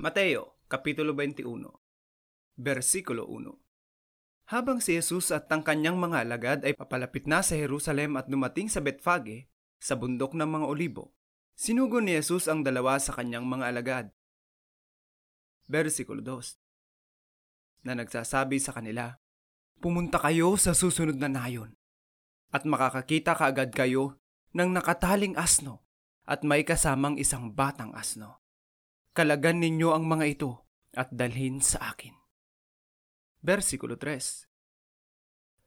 Mateo, Kapitulo 21, Versikulo 1 Habang si Jesus at ang kanyang mga alagad ay papalapit na sa Jerusalem at dumating sa Betfage, sa bundok ng mga olibo, sinugo ni Jesus ang dalawa sa kanyang mga alagad. Versikulo 2 Na nagsasabi sa kanila, Pumunta kayo sa susunod na nayon, at makakakita kaagad kayo ng nakataling asno at may kasamang isang batang asno. Kalagan ninyo ang mga ito at dalhin sa akin. Versikulo 3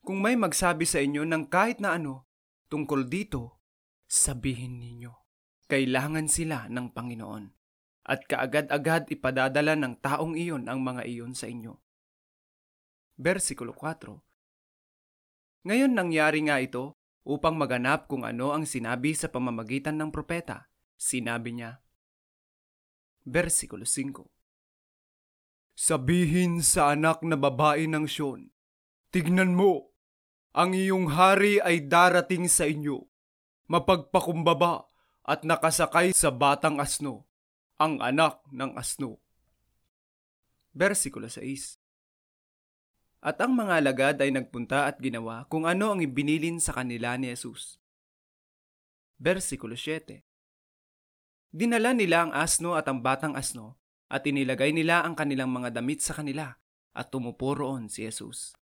Kung may magsabi sa inyo ng kahit na ano tungkol dito, sabihin ninyo, kailangan sila ng Panginoon at kaagad-agad ipadadala ng taong iyon ang mga iyon sa inyo. Versikulo 4 Ngayon nangyari nga ito upang maganap kung ano ang sinabi sa pamamagitan ng propeta. Sinabi niya, Versikulo 5 Sabihin sa anak na babae ng Sion, Tignan mo, ang iyong hari ay darating sa inyo, mapagpakumbaba at nakasakay sa batang asno, ang anak ng asno. Versikulo 6 At ang mga alagad ay nagpunta at ginawa kung ano ang ibinilin sa kanila ni Jesus. Versikulo 7 Dinala nila ang asno at ang batang asno at inilagay nila ang kanilang mga damit sa kanila at tumupo roon si Jesus.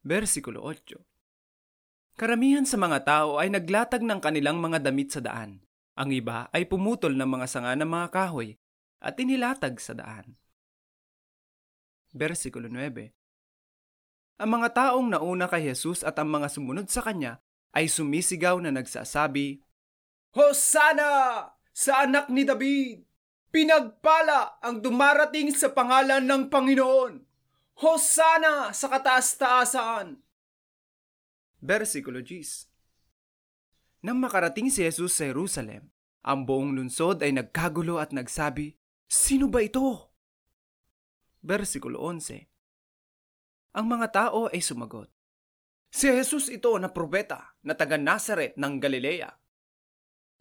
Versikulo 8 Karamihan sa mga tao ay naglatag ng kanilang mga damit sa daan. Ang iba ay pumutol ng mga sanga ng mga kahoy at inilatag sa daan. Versikulo 9 Ang mga taong nauna kay Jesus at ang mga sumunod sa kanya ay sumisigaw na nagsasabi, Hosana sa anak ni David! Pinagpala ang dumarating sa pangalan ng Panginoon! Hosana sa kataas-taasan! Versikulo 10 Nang makarating si Jesus sa Jerusalem, ang buong lungsod ay nagkagulo at nagsabi, Sino ba ito? Versikulo 11 Ang mga tao ay sumagot, Si Jesus ito na probeta na taga Nazaret ng Galilea.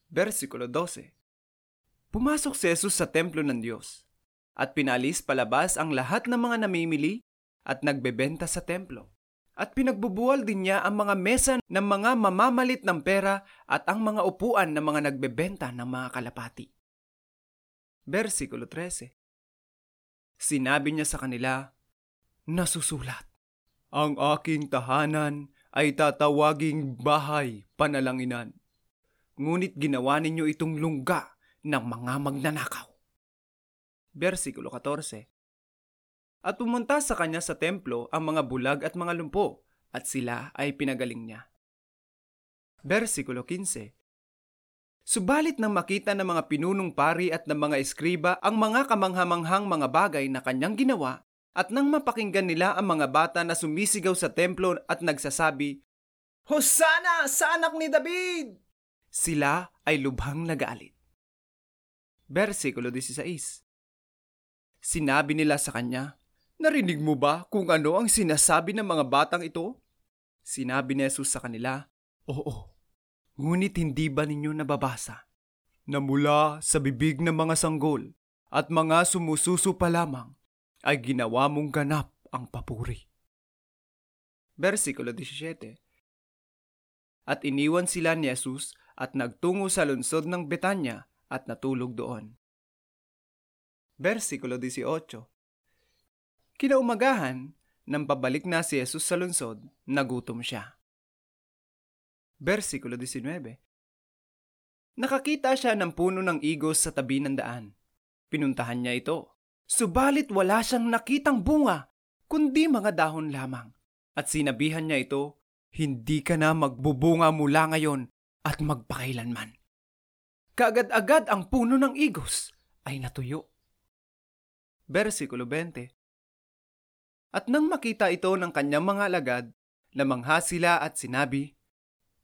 Versikulo 12 Pumasok si Jesus sa templo ng Diyos at pinalis palabas ang lahat ng mga namimili at nagbebenta sa templo. At pinagbubuwal din niya ang mga mesa ng mga mamamalit ng pera at ang mga upuan ng mga nagbebenta ng mga kalapati. Versikulo 13 Sinabi niya sa kanila, Nasusulat, Ang aking tahanan ay tatawaging bahay panalanginan. Ngunit ginawa ninyo itong lungga ng mga magnanakaw. Versikulo 14 At pumunta sa kanya sa templo ang mga bulag at mga lumpo, at sila ay pinagaling niya. Versikulo 15 Subalit nang makita ng mga pinunong pari at ng mga eskriba ang mga kamanghamanghang mga bagay na kanyang ginawa, at nang mapakinggan nila ang mga bata na sumisigaw sa templo at nagsasabi, Hosana sa anak ni David! Sila ay lubhang nagalit. Versikulo 16 Sinabi nila sa kanya, Narinig mo ba kung ano ang sinasabi ng mga batang ito? Sinabi ni Jesus sa kanila, Oo, ngunit hindi ba ninyo nababasa na mula sa bibig ng mga sanggol at mga sumususo pa lamang ay ginawa mong ganap ang papuri. Versikulo 17 At iniwan sila ni Jesus at nagtungo sa lungsod ng Betanya at natulog doon. Versikulo 18 Kinaumagahan, nang pabalik na si Jesus sa lungsod, nagutom siya. Versikulo 19 Nakakita siya ng puno ng igos sa tabi ng daan. Pinuntahan niya ito. Subalit wala siyang nakitang bunga, kundi mga dahon lamang. At sinabihan niya ito, hindi ka na magbubunga mula ngayon at magpakailanman. Kaagad-agad ang puno ng igos ay natuyo. Versikulo 20 At nang makita ito ng kanyang mga alagad, namangha sila at sinabi,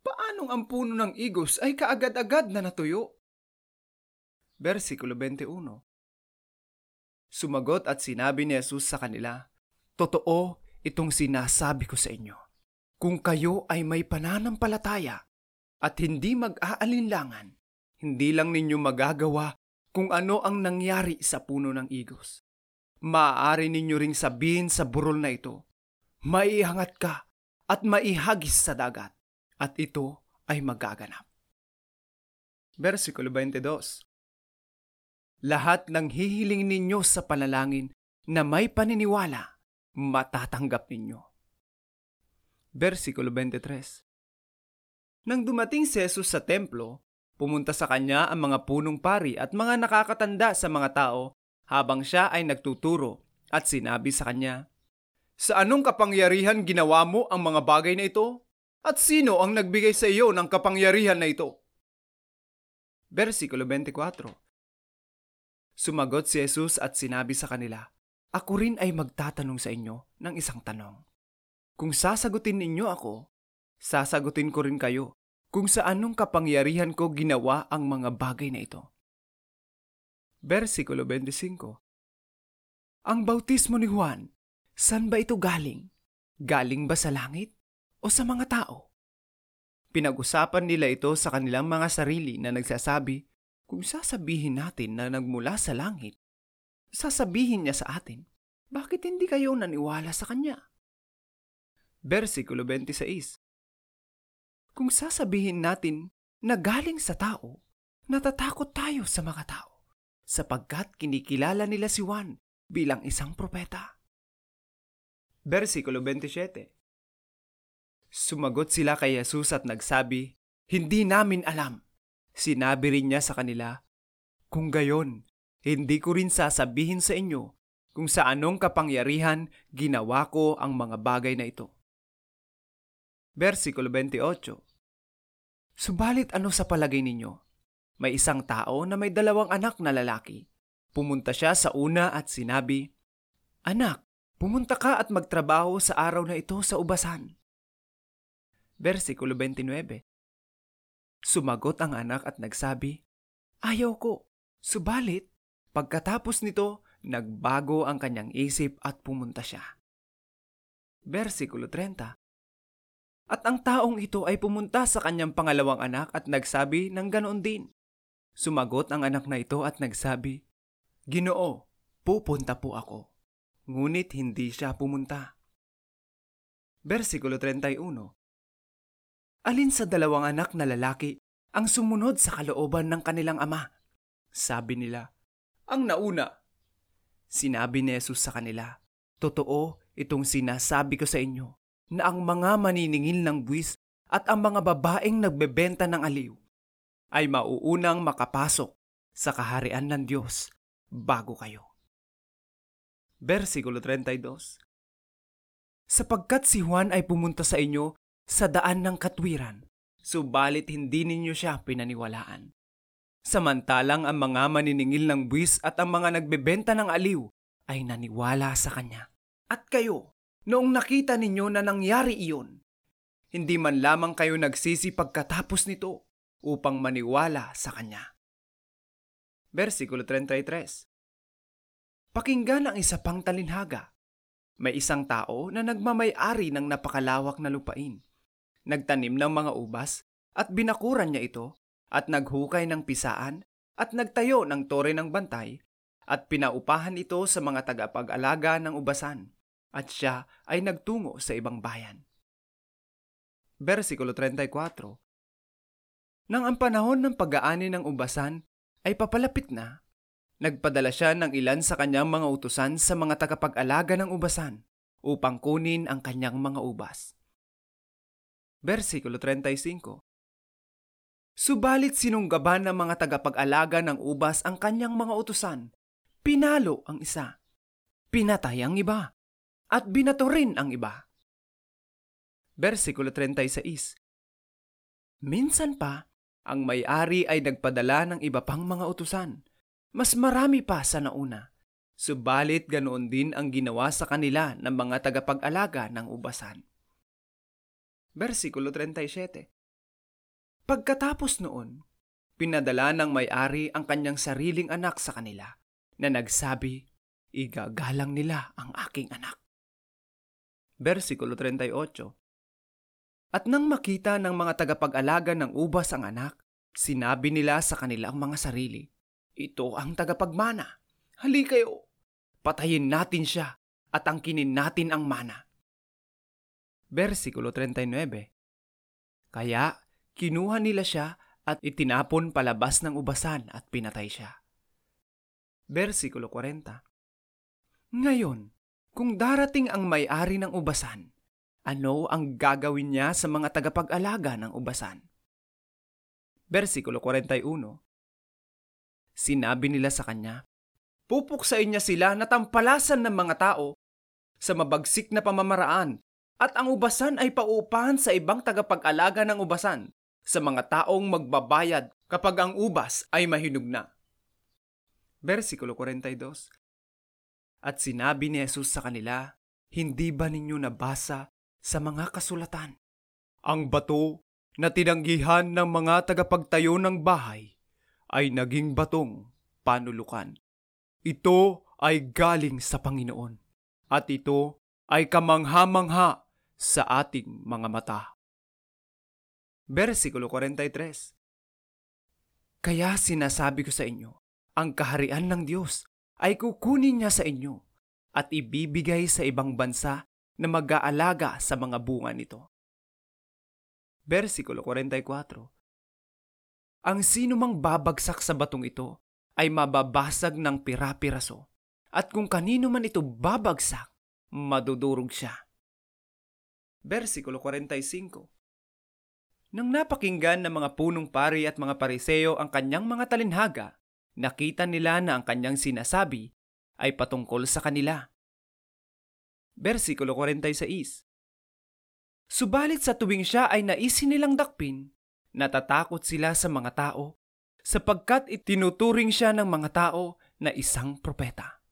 Paanong ang puno ng igos ay kaagad-agad na natuyo? Versikulo 21 Sumagot at sinabi ni Jesus sa kanila, Totoo itong sinasabi ko sa inyo. Kung kayo ay may pananampalataya at hindi mag-aalinlangan, hindi lang ninyo magagawa kung ano ang nangyari sa puno ng igos. Maaari ninyo ring sabihin sa burol na ito, maihangat ka at maihagis sa dagat, at ito ay magaganap. Versikulo 22 Lahat ng hihiling ninyo sa panalangin na may paniniwala, matatanggap ninyo. Versikulo 23 Nang dumating si Jesus sa templo, pumunta sa kanya ang mga punong pari at mga nakakatanda sa mga tao habang siya ay nagtuturo at sinabi sa kanya, Sa anong kapangyarihan ginawa mo ang mga bagay na ito? At sino ang nagbigay sa iyo ng kapangyarihan na ito? Versikulo 24 Sumagot si Jesus at sinabi sa kanila, Ako rin ay magtatanong sa inyo ng isang tanong. Kung sasagutin ninyo ako, sasagutin ko rin kayo kung sa anong kapangyarihan ko ginawa ang mga bagay na ito. Versikulo 25 Ang bautismo ni Juan, saan ba ito galing? Galing ba sa langit o sa mga tao? Pinag-usapan nila ito sa kanilang mga sarili na nagsasabi, kung sasabihin natin na nagmula sa langit, sasabihin niya sa atin, bakit hindi kayo naniwala sa kanya? Versikulo 26 Kung sasabihin natin na galing sa tao, natatakot tayo sa mga tao, sapagkat kinikilala nila si Juan bilang isang propeta. Versikulo 27 Sumagot sila kay Jesus at nagsabi, Hindi namin alam. Sinabi rin niya sa kanila, Kung gayon, hindi ko rin sasabihin sa inyo kung sa anong kapangyarihan ginawa ko ang mga bagay na ito. Versikulo 28 Subalit ano sa palagay ninyo? May isang tao na may dalawang anak na lalaki. Pumunta siya sa una at sinabi, Anak, pumunta ka at magtrabaho sa araw na ito sa ubasan. Versikulo 29 Sumagot ang anak at nagsabi, Ayaw ko, subalit, pagkatapos nito, nagbago ang kanyang isip at pumunta siya. Versikulo 30 At ang taong ito ay pumunta sa kanyang pangalawang anak at nagsabi ng ganoon din. Sumagot ang anak na ito at nagsabi, Ginoo, pupunta po ako. Ngunit hindi siya pumunta. Versikulo 31 Alin sa dalawang anak na lalaki ang sumunod sa kalooban ng kanilang ama? Sabi nila, ang nauna. Sinabi ni Jesus sa kanila, Totoo itong sinasabi ko sa inyo na ang mga maniningil ng buwis at ang mga babaeng nagbebenta ng aliw ay mauunang makapasok sa kaharian ng Diyos bago kayo. Versikulo 32 Sapagkat si Juan ay pumunta sa inyo sa daan ng katwiran, subalit hindi ninyo siya pinaniwalaan. Samantalang ang mga maniningil ng buwis at ang mga nagbebenta ng aliw ay naniwala sa kanya. At kayo, noong nakita ninyo na nangyari iyon, hindi man lamang kayo nagsisi pagkatapos nito upang maniwala sa kanya. Versikulo 33 Pakinggan ang isa pang talinhaga. May isang tao na nagmamay-ari ng napakalawak na lupain nagtanim ng mga ubas at binakuran niya ito at naghukay ng pisaan at nagtayo ng tore ng bantay at pinaupahan ito sa mga tagapag-alaga ng ubasan at siya ay nagtungo sa ibang bayan. Versikulo 34 Nang ang panahon ng pag-aani ng ubasan ay papalapit na, nagpadala siya ng ilan sa kanyang mga utusan sa mga tagapag-alaga ng ubasan upang kunin ang kanyang mga ubas. Versikulo 35 Subalit sinunggaban ng mga tagapag-alaga ng ubas ang kanyang mga utusan. Pinalo ang isa. Pinatay ang iba. At binato rin ang iba. Versikulo 36 Minsan pa, ang may-ari ay nagpadala ng iba pang mga utusan. Mas marami pa sa nauna. Subalit ganoon din ang ginawa sa kanila ng mga tagapag-alaga ng ubasan versikulo 37. Pagkatapos noon, pinadala ng may-ari ang kanyang sariling anak sa kanila na nagsabi, igagalang nila ang aking anak. Versikulo 38. At nang makita ng mga tagapag-alaga ng ubas ang anak, sinabi nila sa kanilang mga sarili, ito ang tagapagmana. Hali kayo, patayin natin siya at angkinin natin ang mana. Versikulo 39 Kaya kinuha nila siya at itinapon palabas ng ubasan at pinatay siya. Versikulo 40 Ngayon, kung darating ang may-ari ng ubasan, ano ang gagawin niya sa mga tagapag-alaga ng ubasan? Versikulo 41 Sinabi nila sa kanya, Pupuksain niya sila na tampalasan ng mga tao sa mabagsik na pamamaraan at ang ubasan ay paupahan sa ibang tagapag-alaga ng ubasan sa mga taong magbabayad kapag ang ubas ay mahinog na. Versikulo 42 At sinabi ni Jesus sa kanila, Hindi ba ninyo nabasa sa mga kasulatan? Ang bato na tinanggihan ng mga tagapagtayo ng bahay ay naging batong panulukan. Ito ay galing sa Panginoon at ito ay kamangha-mangha sa ating mga mata. Versikulo 43 Kaya sinasabi ko sa inyo, ang kaharian ng Diyos ay kukunin niya sa inyo at ibibigay sa ibang bansa na mag-aalaga sa mga bunga nito. Versikulo 44 Ang sino mang babagsak sa batong ito ay mababasag ng pira-piraso at kung kanino man ito babagsak, madudurog siya. Versikulo 45 Nang napakinggan ng mga punong pari at mga pariseo ang kanyang mga talinhaga, nakita nila na ang kanyang sinasabi ay patungkol sa kanila. Versikulo 46 Subalit sa tuwing siya ay naisin nilang dakpin, natatakot sila sa mga tao sapagkat itinuturing siya ng mga tao na isang propeta.